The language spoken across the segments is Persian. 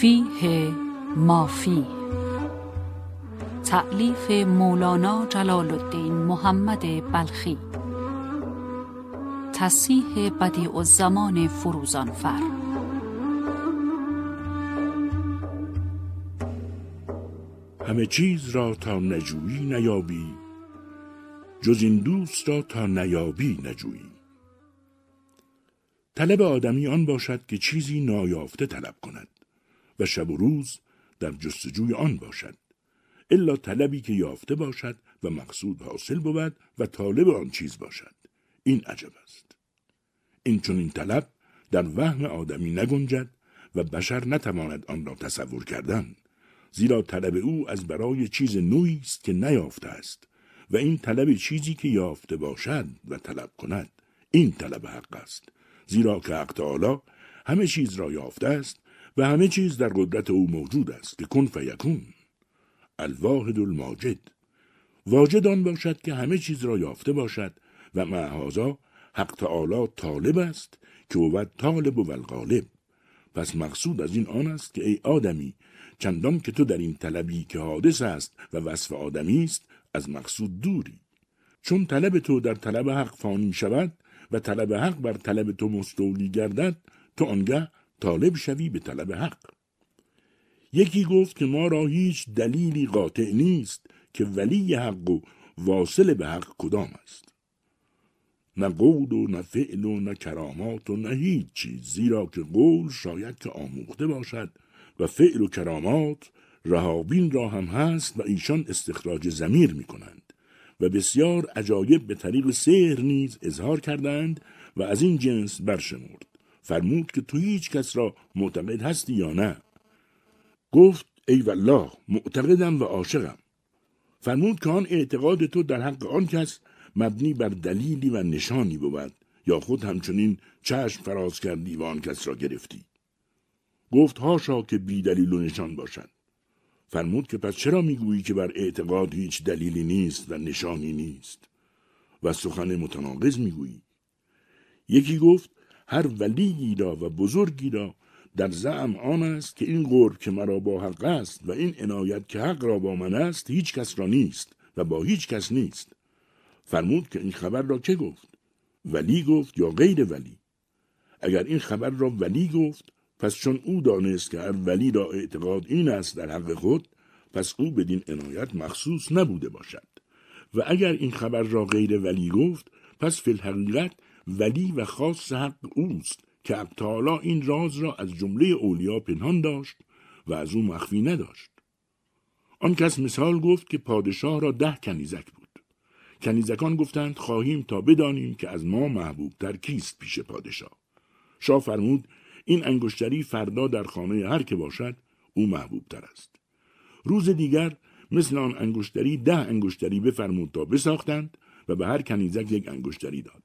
فیه مافی. تعلیف مولانا جلال الدین محمد بلخی. تصیح بدیع الزمان فروزانفر. همه چیز را تا نجویی نیابی جز این دوست را تا نیابی نجویی. طلب آدمی آن باشد که چیزی نایافته طلب کند. و شب و روز در جستجوی آن باشد الا طلبی که یافته باشد و مقصود حاصل بود و طالب آن چیز باشد. این عجب است. این چون این طلب در وهم آدمی نگنجد و بشر نتواند آن را تصور کردن زیرا طلب او از برای چیز نوعی است که نیافته است و این طلب چیزی که یافته باشد و طلب کند این طلب حق است زیرا که حق همه چیز را یافته است و همه چیز در قدرت او موجود است که کن فیکون. الواحد الماجد. واجد آن باشد که همه چیز را یافته باشد و معهازا حق تعالی طالب است که بود طالب و الغالب. پس مقصود از این آن است که ای آدمی چندان که تو در این طلبی که حادث است و وصف آدمی است از مقصود دوری. چون طلب تو در طلب حق فانی شود و طلب حق بر طلب تو مستولی گردد تو آنگه طالب شوی به طلب حق. یکی گفت که ما را هیچ دلیلی قاطع نیست که ولی حق و واصل به حق کدام است. نه قول و نه فعل و نه کرامات و نه هیچ چیز زیرا که قول شاید که آموخته باشد و فعل و کرامات رهابین را هم هست و ایشان استخراج زمیر می کنند و بسیار عجایب به طریق سحر نیز اظهار کردند و از این جنس برشمرد. فرمود که تو هیچ کس را معتقد هستی یا نه. گفت ای والله معتقدم و عاشقم. فرمود که آن اعتقاد تو در حق آن کس مبنی بر دلیلی و نشانی بود یا خود همچنین چشم فراز کردی و آن کس را گرفتی. گفت هاشا که بی دلیل و نشان باشد. فرمود که پس چرا می‌گویی که بر اعتقاد هیچ دلیلی نیست و نشانی نیست؟ و سخن متناقض می‌گویی. یکی گفت هر ولیی را و بزرگی را در زعم آن است که این قرب که مرا با حق است و این عنایت که حق را با من است هیچ کس را نیست و با هیچ کس نیست. فرمود که این خبر را که گفت؟ ولی گفت یا غیر ولی؟ اگر این خبر را ولی گفت پس چون او دانست که هر ولی را اعتقاد این است در حق خود پس او بدین عنایت مخصوص نبوده باشد. و اگر این خبر را غیر ولی گفت پس فی الحقیقت ولی و خاص حق اوست که حق این راز را از جمله اولیا پنهان داشت و از او مخفی نداشت. آن کس مثال گفت که پادشاه را ده کنیزک بود. کنیزکان گفتند خواهیم تا بدانیم که از ما محبوب تر کیست پیش پادشاه. شاه فرمود این انگشتری فردا در خانه هر که باشد او محبوب تر است. روز دیگر مثل آن انگشتری ده انگشتری بفرمود تا بساختند و به هر کنیزک یک انگشتری داد.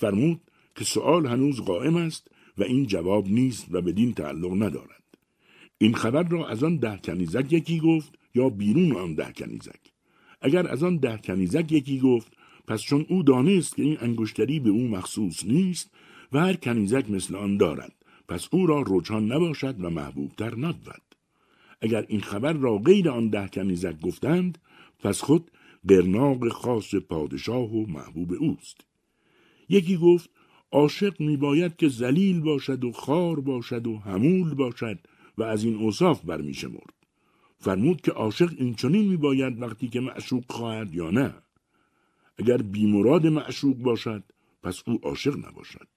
فرمود که سؤال هنوز قائم است و این جواب نیست و بدین تعلق ندارد. این خبر را از آن ده کنیزک یکی گفت یا بیرون آن ده کنیزک؟ اگر از آن ده کنیزک یکی گفت پس چون او دانست که این انگشتری به او مخصوص نیست و هر کنیزک مثل آن دارد پس او را رجحان نباشد و محبوبتر نبود. اگر این خبر را غیر آن ده کنیزک گفتند پس خود قرناق خاص پادشاه و محبوب اوست. یکی گفت عاشق میباید که زلیل باشد و خار باشد و همول باشد و از این اوصاف برمیشمرد. فرمود که عاشق چنین میباید وقتی که معشوق خواهد یا نه. اگر بیمراد معشوق باشد پس او عاشق نباشد.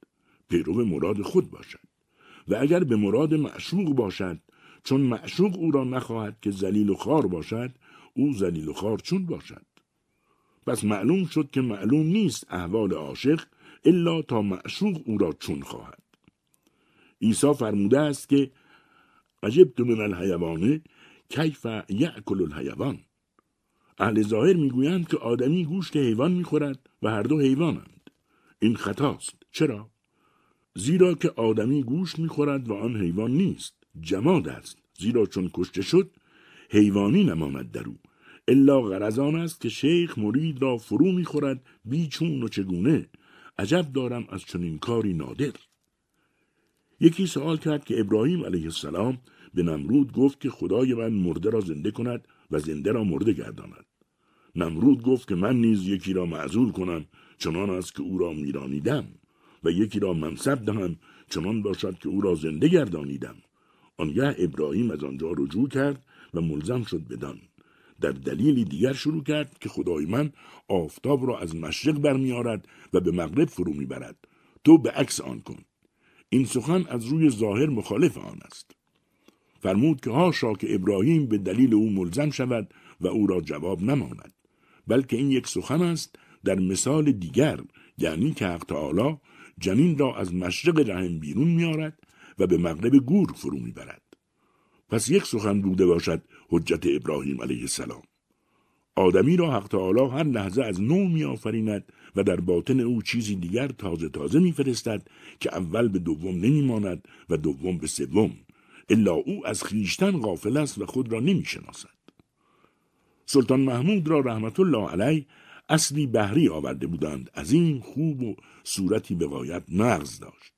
پیرو مراد خود باشد. و اگر به مراد معشوق باشد چون معشوق او را نخواهد که زلیل و خار باشد او زلیل و خار چون باشد. پس معلوم شد که معلوم نیست احوال عاشق الا تا معشوق او را چون خواهد. عیسی فرموده است که عجبت من الحیوانه کیف یعکل الحیوان. اهل ظاهر می‌گویند که آدمی گوشت حیوان می‌خورد و هر دو حیوانند. این خطاست. چرا؟ زیرا که آدمی گوشت می‌خورد و آن حیوان نیست. جماد است. زیرا چون کشته شد حیوانی نماند در او. الا غرضان است که شیخ مرید را فرو می‌خورد بیچون و چگونه؟ عجب دارم از چنین کاری نادر. یکی سوال کرد که ابراهیم علیه السلام به نمرود گفت که خدای من مرده را زنده کند و زنده را مرده گرداند. نمرود گفت که من نیز یکی را معذول کنم چنان است که او را میرانیدم و یکی را منصب دهم چنان باشد که او را زنده گردانیدم. آنگه ابراهیم از آنجا رجوع کرد و ملزم شد بدان. در دلیلی دیگر شروع کرد که خدای من آفتاب را از مشرق برمیآرد و به مغرب فرو می‌برد. تو به عکس آن کن. این سخن از روی ظاهر مخالف آن است. فرمود که هاشا که ابراهیم به دلیل او ملزم شود و او را جواب نماند. بلکه این یک سخن است در مثال دیگر یعنی که حق تعالی جنین را از مشرق رحم بیرون میآرد و به مغرب گور فرو می‌برد. پس یک سخن بوده باشد حجت ابراهیم علیه السلام. آدمی را حق تعالی هر لحظه از نو میآفریند و در باطن او چیزی دیگر تازه تازه میفرستد که اول به دوم نمیماند و دوم به سوم. الا او از خیشتن غافل است و خود را نمی‌شناسد. سلطان محمود را رحمت الله علیه اصلی بهری آورده بودند. از این خوب و صورتی به غایت نغز داشت.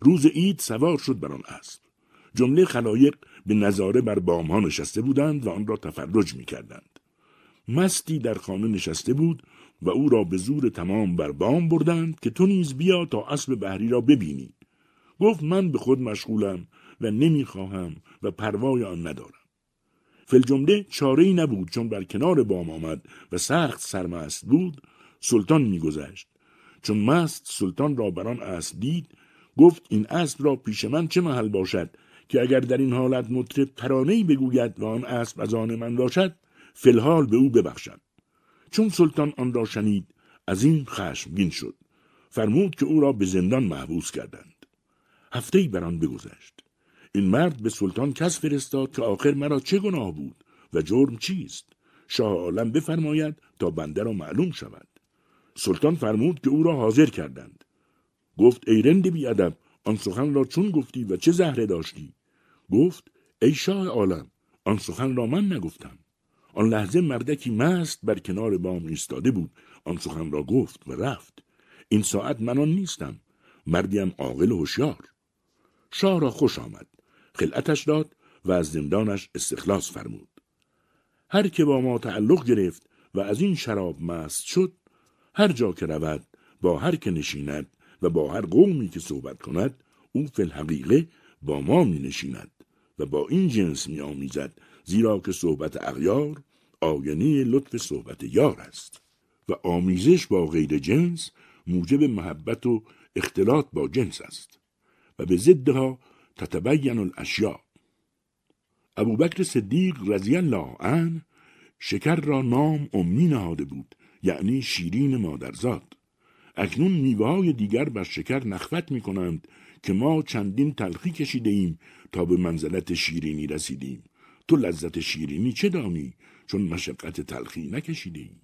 روز عید سوار شد بر آن اسب. جمله خلایق به نظاره بر بامها نشسته بودند و آن را تفرج می کردند. مستی در خانه نشسته بود و او را به زور تمام بر بام بردند که تو نیز بیا تا اسب بهری را ببینی. گفت من به خود مشغولم و نمی‌خواهم و پروای آن ندارم. فل جمله چاره ای نبود چون بر کنار بام آمد و سخت سرمست بود سلطان میگذشت چون مست سلطان را بران اسب دید گفت این اسب را پیش من چه محل باشد که اگر در این حالت مطرب ترانه‌ای بگوید و آن اسب از آن من باشد فلحال به او ببخشد. چون سلطان آن را شنید از این خشمگین شد. فرمود که او را به زندان محبوس کردند. هفته بر آن بگذشت. این مرد به سلطان کس فرستاد که آخر مرا چه گناه بود و جرم چیست؟ شاه عالم بفرماید تا بنده را معلوم شود. سلطان فرمود که او را حاضر کردند. گفت ای رند بیادب آن سخن را چون گفتی و چه زهره داشتی؟ گفت ای شاه عالم آن سخن را من نگفتم. آن لحظه مردکی مست بر کنار بام ایستاده بود. آن سخن را گفت و رفت. این ساعت من آن نیستم. مردیم عاقل و هوشیار. شاه را خوش آمد. خلعتش داد و از زندانش استخلاص فرمود. هر که با ما تعلق گرفت و از این شراب مست شد هر جا که رود با هر که نشیند و با هر قومی که صحبت کند او فی الحقیقه با ما می نشیند. و با این جنس می آمیزد زیرا که صحبت اغیار آینه لطف صحبت یار است و آمیزش با غیر جنس موجب محبت و اختلاط با جنس است و به ضدها تتبین الاشیاء. ابوبکر صدیق رضی الله عنه شکر را نام امی نهاده بود یعنی شیرین مادرزاد. اکنون میوه های دیگر بر شکر نخوت می کنند که ما چندین تلخی کشیده ایم تا به منزلت شیرینی رسیدیم. تو لذت شیرینی چه دانی؟ چون مشقت تلخی نکشیده ایم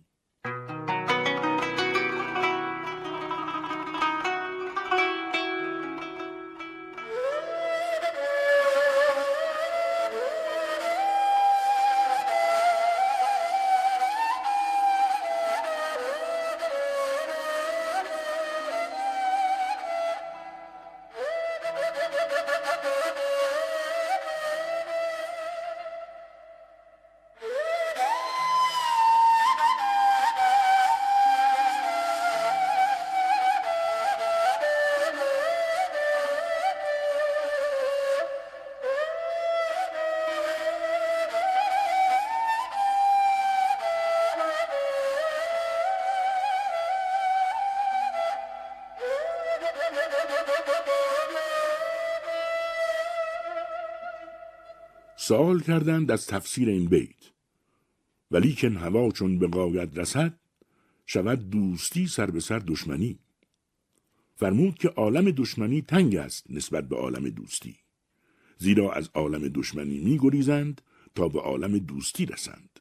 سوال کردند از تفسیر این بیت. ولیکن هوا چون به قاید رسد شود دوستی سر به سر دشمنی. فرمود که عالم دشمنی تنگ است نسبت به عالم دوستی. زیرا از عالم دشمنی می گریزند تا به عالم دوستی رسند.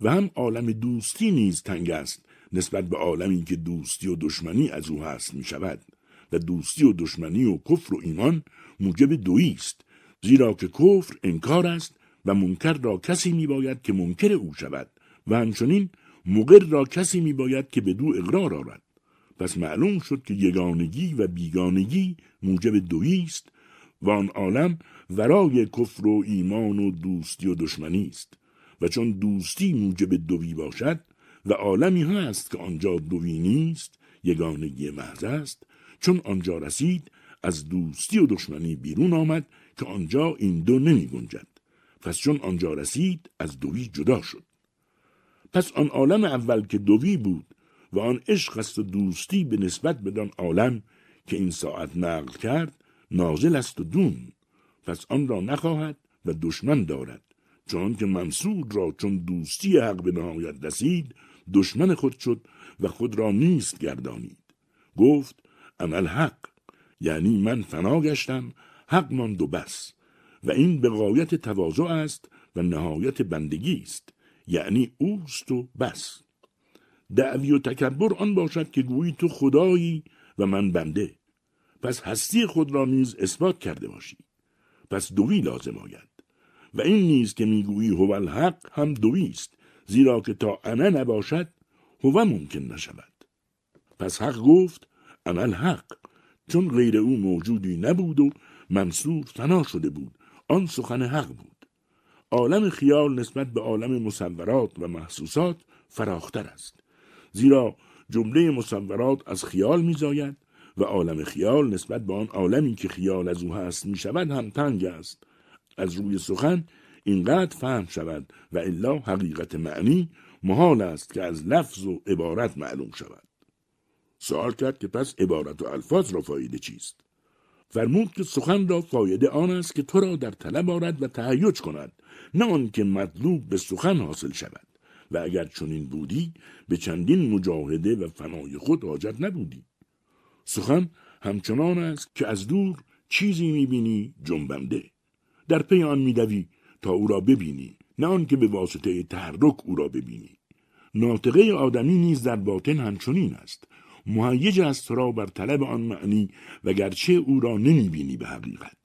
و هم عالم دوستی نیز تنگ است نسبت به عالمی که دوستی و دشمنی از او هست می شود. و دوستی و دشمنی و کفر و ایمان موجب دویی است زیرا که کفر انکار است و منکر را کسی می باید که منکر او شود و همچنین مقر را کسی می باید که به دو اقرار آرد. پس معلوم شد که یگانگی و بیگانگی موجب دویی است و آن عالم ورای کفر و ایمان و دوستی و دشمنی است و چون دوستی موجب دوی باشد و عالمی هست که آنجا دوی نیست یگانگی محض است چون آنجا رسید از دوستی و دشمنی بیرون آمد که آنجا این دو نمی گنجد. پس چون آنجا رسید از دوی جدا شد. پس آن عالم اول که دوی بود و آن عشق است و دوستی به نسبت بدان عالم که این ساعت نقل کرد نازل است و دون پس آن را نخواهد و دشمن دارد. چون که منصور را چون دوستی حق به نهایت رسید دشمن خود شد و خود را نیست گردانید. گفت انا الحق یعنی من فنا گشتم حق ماند و بس. و این به غایت تواضع است و نهایت بندگی است. یعنی اوست و بس. دعوی و تکبر آن باشد که گویی تو خدایی و من بنده. پس هستی خود را نیز اثبات کرده باشی. پس دوی لازم آید. و این نیز که می‌گویی هو الحق هم دوی است. زیرا که تا انا نباشد هو ممکن نشود. پس حق گفت انا الحق. چون غیر او موجودی نبود و منصور فنا شده بود. آن سخن حق بود. عالم خیال نسبت به عالم مصورات و محسوسات فراختر است. زیرا جمله مصورات از خیال میزاید و عالم خیال نسبت به آن عالمی که خیال از او هست می شود هم تنگ است. از روی سخن اینقدر فهم شود و الا حقیقت معنی محال است که از لفظ و عبارت معلوم شود. سوال کرد که پس عبارت و الفاظ را فایده چیست؟ فرمود که سخن را فایده آن است که تو را در طلب آرد و تهیج کند نه آنکه مطلوب به سخن حاصل شود. و اگر چنین بودی به چندین مجاهده و فنای خود حاجت نبودی. سخن همچنان است که از دور چیزی می‌بینی جنبنده. در پی آن میدوی تا او را ببینی نه آنکه به واسطه تحرک او را ببینی. ناطقه آدمی نیز در باطن همچنین است. مهیج است را بر طلب آن معنی و گرچه او را نمی‌بینی به حقیقت.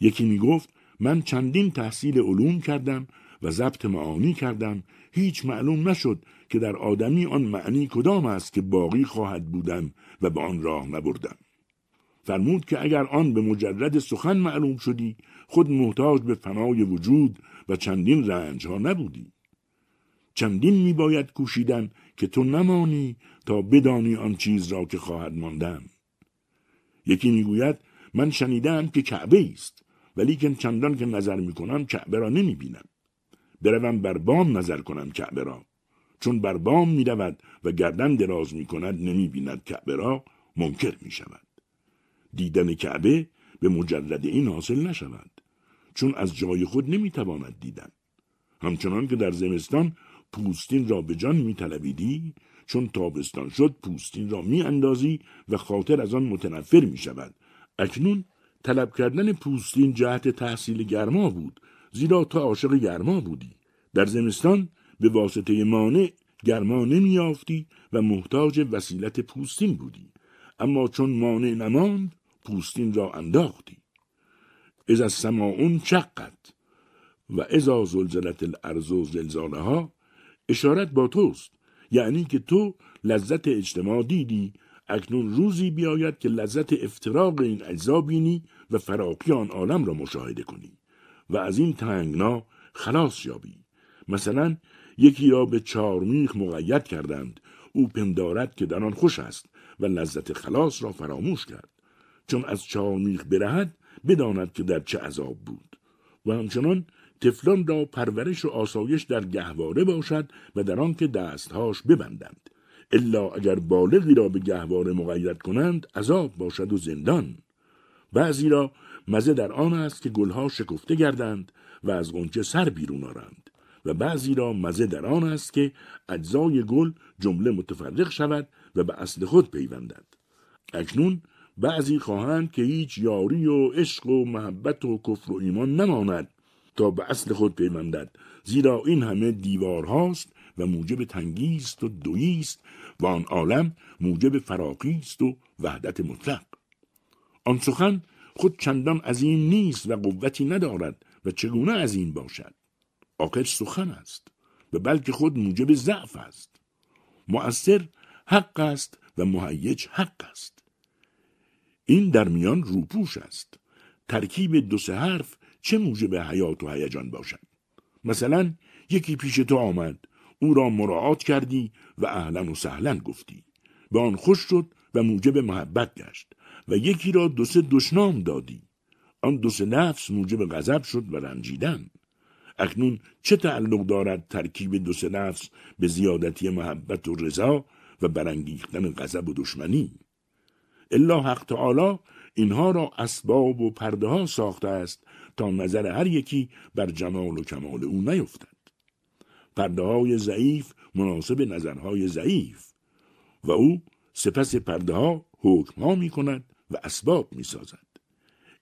یکی می‌گفت من چندین تحصیل علوم کردم و ضبط معانی کردم هیچ معلوم نشد که در آدمی آن معنی کدام است که باقی خواهد بودم و به آن راه نبردم فرمود که اگر آن به مجرد سخن معلوم شدی خود محتاج به فنای وجود و چندین رنج ها نبودی. چندین می باید کوشیدن که تو نمانی تا بدانی آن چیز را که خواهد ماندن. یکی می‌گوید من شنیدم که کعبه است ولیکن چندان که نظر می کنم کعبه را نمی بینم بروم بر بام نظر کنم کعبه را. چون بر بام می رود و گردن دراز می کند نمی بیند کعبه را منکر می شود دیدن کعبه به مجرد این حاصل نشود چون از جای خود نمی تواند دیدن. همچنان که در زمستان پوستین را به جان می طلبیدی چون تابستان شد پوستین را می اندازی و خاطر از آن متنفر می شود اکنون طلب کردن پوستین جهت تحصیل گرما بود زیرا تا عاشق گرما بودی. در زمستان به واسطه مانع گرما نمیافتی و محتاج وسیلت پوستین بودی. اما چون مانع نماند پوستین را انداختی. از از سماعون چقت و ازا زلزلت الارض و زلزالها اشارت با توست. یعنی که تو لذت اجتماع دیدی. اکنون روزی بیاید که لذت افتراق این اجزا بینی و فراقی آن عالم را مشاهده کنی. و از این تنگنا خلاص یابی. مثلا یکی را به چارمیخ مقید کردند. او پندارد که در آن خوش است و لذت خلاص را فراموش کرد. چون از چارمیخ برهد بداند که در چه عذاب بود. و همچنان تفلان را پرورش و آسایش در گهواره باشد و در آن که دستهاش ببندند. الا اگر بالغی را به گهواره مقید کنند عذاب باشد و زندان. بعضی را مزه در آن است که گلها شکفته گردند و از غنچه سر بیرون آرند. و بعضی را مزه در آن است که اجزای گل جمله متفرق شود و به اصل خود پیوندد. اکنون بعضی خواهند که هیچ یاری و عشق و محبت و کفر و ایمان نماند تا به اصل خود پیوندد. زیرا این همه دیوار هاست و موجب تنگیست و دویست و آن عالم موجب فراقی است و وحدت مطلق. آن سخن خود چندان این نیست و قوتی ندارد و چگونه از این باشد؟ آخر سخن است و بلکه خود موجب ضعف است. مؤثر حق است و مهیج حق است. این در میان روپوش است. ترکیب دو سه حرف چه موجب حیات و هیجان باشد؟ مثلا یکی پیش تو آمد او را مراعات کردی و اهلا و سهلا گفتی. به آن خوش شد و موجب محبت گشت و یکی را دو سه دشنام دادی. آن دو سه نفس موجب غضب شد و رنجیدن. اکنون چه تعلق دارد ترکیب دو سه نفس به زیادتی محبت و رضا و برانگیختن غضب و دشمنی؟ الا حق تعالی اینها را اسباب و پرده ها ساخته است تا نظر هر یکی بر جمال و کمال او نیفتد پرده های ضعیف مناسب نظرهای ضعیف و او سپس پرده ها حکم ها می کند و اسباب می سازد.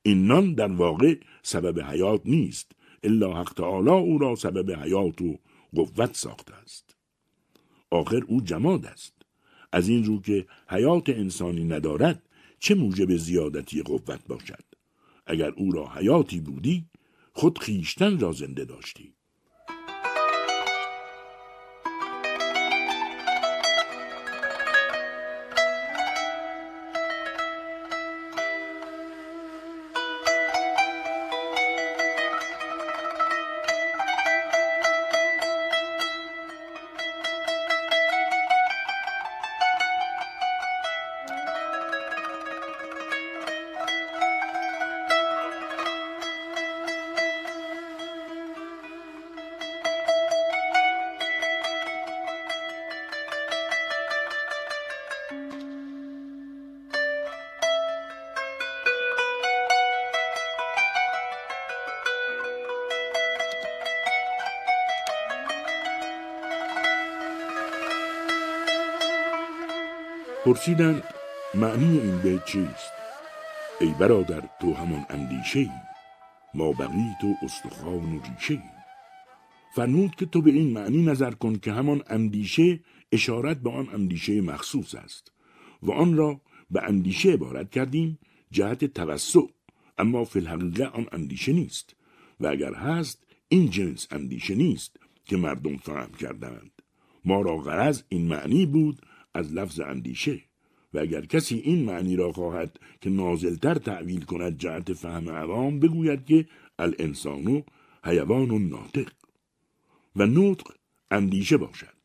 این نان در واقع سبب حیات نیست الا حق تعالی او را سبب حیات و قوت ساخته است. آخر او جماد است. از این رو که حیات انسانی ندارد چه موجب زیادتی قوت باشد اگر او را حیاتی بودی خود خیشتن را زنده داشتی. پرسیدند معنی این بیت چیست؟ ای برادر تو همان اندیشه ای ما بقی تو استخوان و ریشه ای فرمود که تو به این معنی نظر کن که همان اندیشه اشارت به آن اندیشه مخصوص است و آن را به اندیشه عبارت کردیم جهت توسع اما فی الحقیقه آن اندیشه نیست و اگر هست این جنس اندیشه نیست که مردم فهم کردند. ما را غرض این معنی بود از لفظ اندیشه. و اگر کسی این معنی را خواهد که نازلتر تعویل کند جهت فهم عوام بگوید که الانسانو حیوان و ناطق. و نطق اندیشه باشد.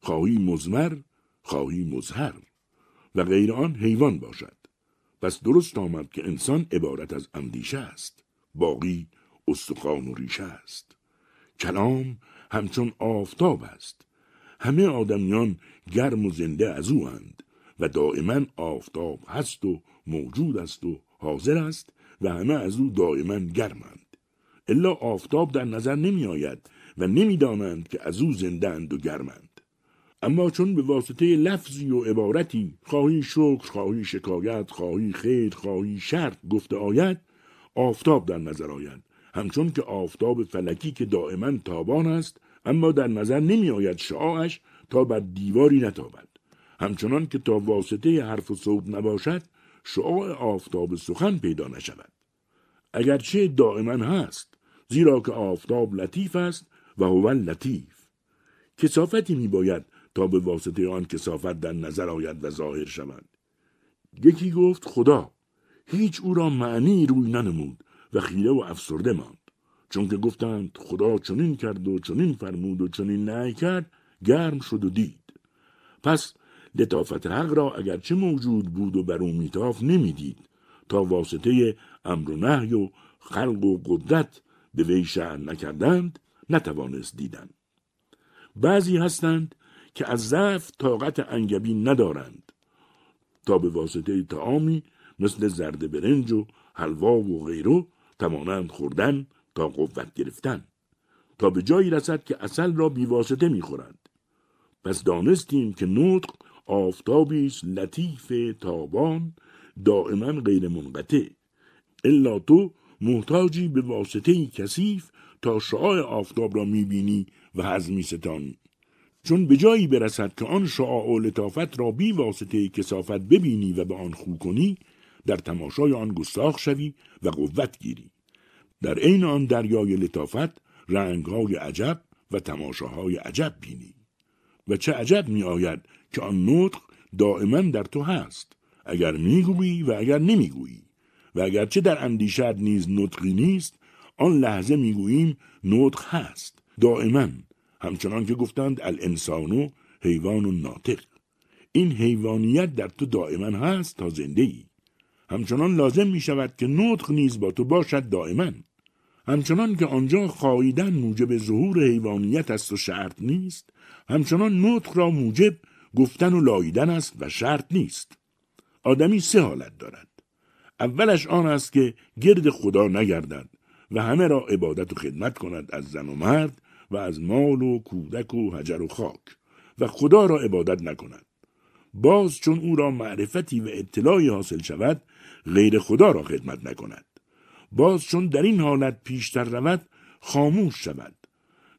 خواهی مزمر خواهی مظهر. و غیر آن حیوان باشد. پس درست آمد که انسان عبارت از اندیشه است. باقی استخوان و ریشه است. کلام همچون آفتاب است. همه آدمیان گرم و زنده از او اند و دائما آفتاب هست و موجود است و حاضر است و همه از او دائما گرمند. الا آفتاب در نظر نمی آید و نمی‌دانند که از او زندند و گرمند. اما چون به واسطه لفظی و عبارتی خواهی شکر خواهی شکایت خواهی خیر خواهی شر گفته آید آفتاب در نظر آید. همچون که آفتاب فلکی که دائما تابان است اما در نظر نمی آید شعاعش تا بر دیواری نتابد. همچنان که تا واسطه حرف و صوت نباشد شعاع آفتاب سخن پیدا نشود. اگرچه دائما هست زیرا که آفتاب لطیف است و هو لطیف کسافتی می باید تا به واسطه آن کسافت در نظر آید و ظاهر شود یکی گفت خدا هیچ او را معنی روی ننمود و خیره و افسرده ماند. چون که گفتند خدا چنین کرد و چنین فرمود و چنین نهی کرد گرم شد و دید. پس لطافت حق را اگرچه موجود بود و بر او میتاف نمی‌دید تا واسطه امر و نهی و خلق و قدرت به وی شعر نکردند نتوانست دیدن. بعضی هستند که از ضعف طاقت انگبی ندارند تا به واسطه تعامی مثل زرد برنج و حلوا و غیره توانند خوردن تا قوت گرفتن تا به جایی رسد که اصل را بیواسطه می‌خورد پس دانستیم که نطق آفتابی است لطیف تابان دائما غیر منقطع. الا تو محتاجی به واسطه کثیف تا شعاع آفتاب را می‌بینی و هضمی ستانی چون به جایی برسد که آن شعاع و لطافت را بی واسطه کسافت ببینی و به آن خو کنی در تماشای آن گستاخ شوی و قوت گیری. در عین آن دریای لطافت رنگهای عجب و تماشاهای عجب بینی. و چه عجب می آید که آن نطق دائما در تو هست اگر می‌گویی و اگر نمی‌گویی. و اگرچه در اندیشت نیز نطقی نیست آن لحظه می‌گوییم نطق هست دائما. همچنان که گفتند الانسانو حیوان و ناطق. این حیوانیت در تو دائما هست تا زنده ای همچنان لازم می شود که نطق نیز با تو باشد دائما. همچنان که آنجا خواهیدن موجب ظهور حیوانیت است و شرط نیست همچنان نطق را موجب گفتن و لاییدن است و شرط نیست. آدمی سه حالت دارد. اولش آن است که گرد خدا نگردد و همه را عبادت و خدمت کند از زن و مرد و از مال و کودک و حجر و خاک و خدا را عبادت نکند. باز چون او را معرفتی و اطلاعی حاصل شود غیر خدا را خدمت نکند. باز چون در این حالت پیشتر رود خاموش شود.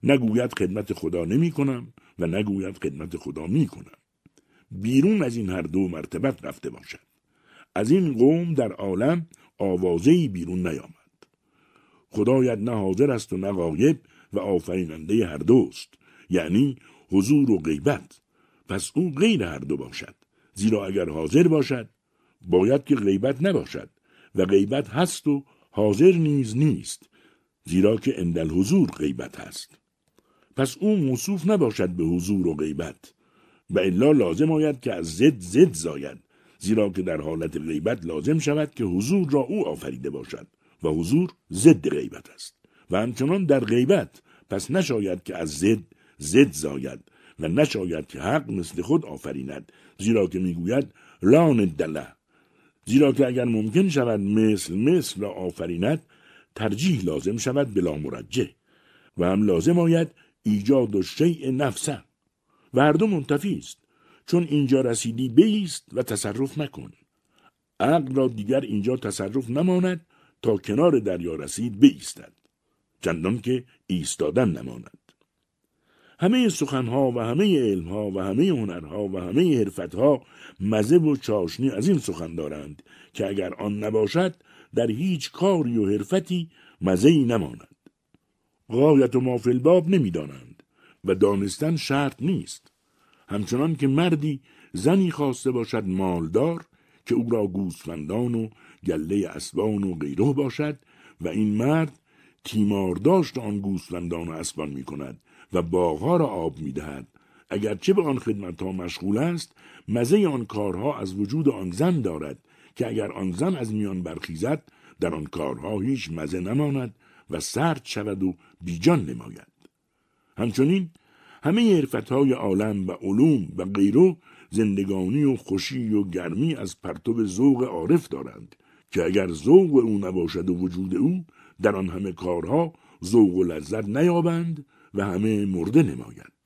نگوید خدمت خدا نمی کنم و نگوید خدمت خدا می کنم بیرون از این هر دو مرتبت رفته باشد. از این قوم در عالم آوازهی بیرون نیامد. خدایت نه حاضر است و نه غایب و آفریننده هر دوست. یعنی حضور و غیبت. پس او غیر هر دو باشد. زیرا اگر حاضر باشد باید که غیبت نباشد و غیبت هست و حاضر نیز نیست زیرا که اندل حضور غیبت هست پس او موصوف نباشد به حضور و غیبت و الا لازم آید که از زد زد زاید زیرا که در حالت غیبت لازم شود که حضور را او آفریده باشد و حضور ضد غیبت است. و همچنان در غیبت پس نشاید که از زد زد زاید و نشاید که حق مثل خود آفریند زیرا که می‌گوید لان دله زیرا که اگر ممکن شود مثل مثل را آفریند ترجیح لازم شود بلا مرجه و هم لازم آید ایجاد و شیء نفسه. و هر دو منتفی است. چون اینجا رسیدی بیست و تصرف نکن عقل را دیگر اینجا تصرف نماند تا کنار دریا رسید بیستد. چندان که ایستادن نماند. همه سخنها و همه علمها و همه هنرها و همه حرفتها مزه و چاشنی از این سخن دارند که اگر آن نباشد در هیچ کاری و حرفتی مزه ای نماند. غایت و مافلباب نمی‌دانند و دانستن شرط نیست. همچنان که مردی زنی خواسته باشد مالدار که او را گوسفندان و گله اسبان و غیره باشد و این مرد تیمارداشت آن گوسفندان و اسبان می کند و باغها را آب می دهد. اگرچه به آن خدمت ها مشغول است مزه آن کارها از وجود آن زن دارد که اگر آن زن از میان برخیزد در آن کارها هیچ مزه نماند و سرد شود و بیجان نماید همچنین همه عرفتهای عالم و علوم و غیره زندگانی و خوشی و گرمی از پرتو ذوق عارف دارند که اگر ذوق او نباشد و وجود او در آن همه کارها ذوق و لذت نیابند و همه مرده نماید.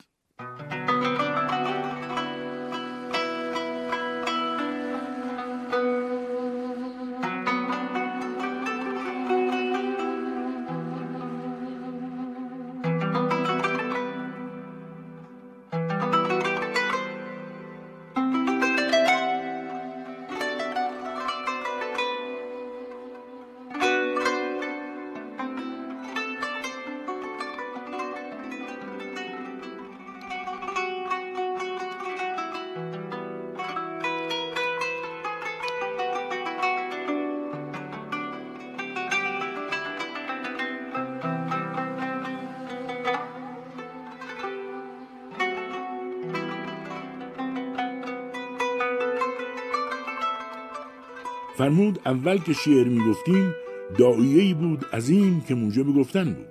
فرمود اول که شعر می گفتیم دایهی بود عظیم که موجب گفتن بود.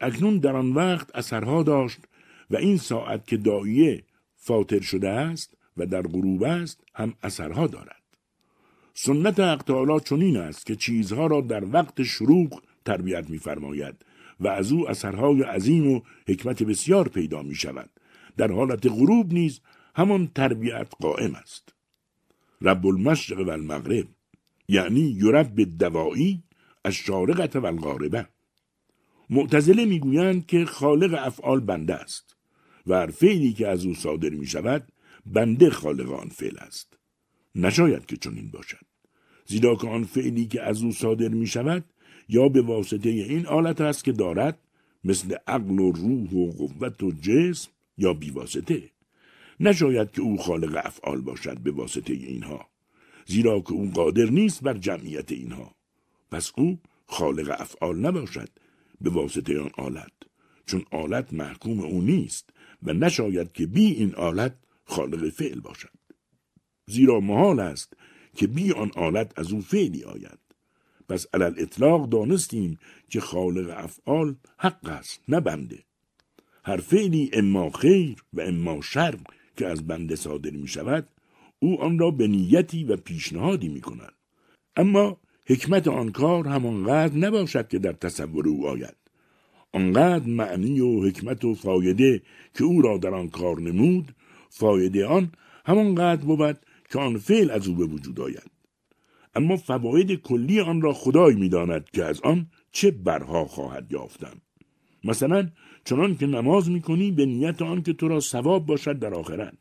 اکنون در آن وقت اثرها داشت و این ساعت که دایه فاطر شده است و در غروب است هم اثرها دارد. سنت حق چنین است که چیزها را در وقت شروع تربیت می‌فرماید و از او اثرهای عظیم و حکمت بسیار پیدا می شود در حالت غروب نیز همان تربیت قائم است. رب المشرق و المغرب یعنی یرب دوایی از شارقت و الغاربه. معتزله می‌گویند که خالق افعال بنده است و هر فعلی که از او صادر می شود بنده خالق آن فعل است. نشاید که چنین باشد. زیرا که آن فعلی که از او صادر می شود یا به واسطه این آلت است که دارد مثل عقل و روح و قوت و جسم یا بیواسطه نشاید که او خالق افعال باشد به واسطه اینها زیرا که او قادر نیست بر جمعیت اینها. پس او خالق افعال نباشد به واسطه آن آلت چون آلت محکوم او نیست و نشاید که بی این آلت خالق فعل باشد. زیرا محال است که بی آن آلت از او فعلی آید. پس علل اطلاق دانستیم که خالق افعال حق است نه بنده. هر فعلی اما خیر و اما شر که از بنده صادر می شود او آن را به نیتی و پیشنهادی می کند اما حکمت آن کار همانقدر نباشد که در تصور او آید. آنقدر معنی و حکمت و فایده که او را در آن کار نمود فایده آن همانقدر بود که آن فعل از او به وجود آید. اما فواید کلی آن را خدای می‌داند که از آن چه برها خواهد یافتن مثلا چنان که نماز می‌کنی به نیت آن که تو را ثواب باشد در آخرت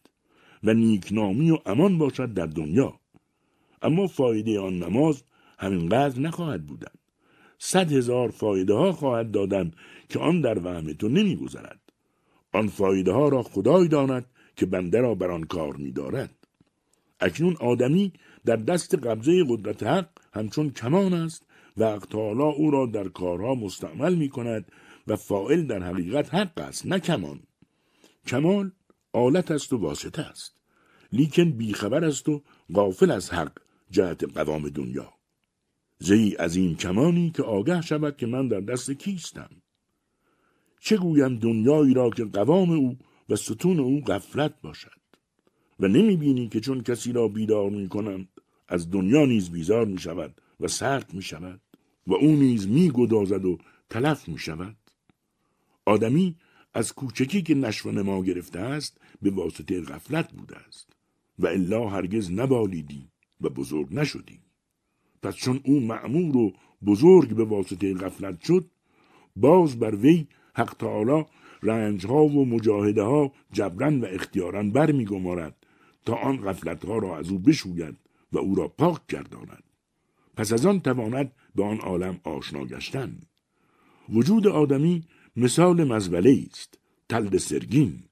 و نیکنامی و امان باشد در دنیا. اما فایده آن نماز همینقدر نخواهد بودن. صد هزار فایده ها خواهد دادن که آن در وهم تو نمیگذرد. آن فایده ها را خدای داند که بنده را بر آن کار میدارد. اکنون آدمی در دست قبضه قدرت حق همچون کمان است و تعالی او را در کارها مستعمل می کند و فائل در حقیقت حق است نه کمان کمان آلت است و واسطه است. لیکن بیخبر است و غافل از حق جهت قوام دنیا. زی از این کمانی که آگه شود که من در دست کیستم؟ چه گویم دنیایی را که قوام او و ستون او غفلت باشد؟ و نمی بینی که چون کسی را بیدار می کنند از دنیا نیز بیزار می شود و سرد می شود و او نیز می گدازد و تلف می شود؟ آدمی از کوچکی که نشو ما گرفته است به واسطه غفلت بوده است. و الا هرگز نبالیدی و بزرگ نشدی. پس چون او معمور و بزرگ به واسطه غفلت شد باز بر وی حق تعالی رنجها و مجاهده ها جبران و اختیارا بر می تا آن غفلت ها را از او بشوید و او را پاک گرداند. پس از آن تواند به آن عالم آشنا گشتن. وجود آدمی مثال مزبله است تل سرگین.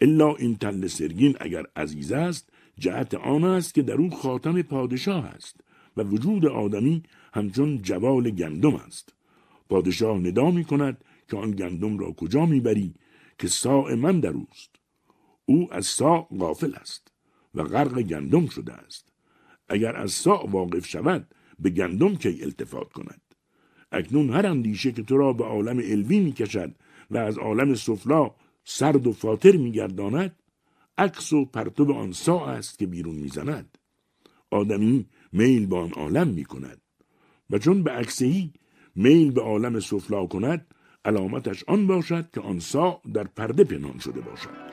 الا این تل سرگین اگر عزیز است جهت آن است که در او خاتم پادشاه است و وجود آدمی همچون جوال گندم است. پادشاه ندا می کند که آن گندم را کجا می‌بری که ساع من در اوست. او از ساع غافل است و غرق گندم شده است. اگر از ساع واقف شود به گندم کی التفات کند؟ اکنون هر اندیشه که تو را به عالم علوی می کشد و از عالم سفلا سرد و فاطر می گرداند عکس و پرتو آن ساع است که بیرون می‌زند. آدمی میل به آن عالم می کند و چون به عکسهی میل به عالم سفلا کند علامتش آن باشد که آن سا در پرده پنهان شده باشد.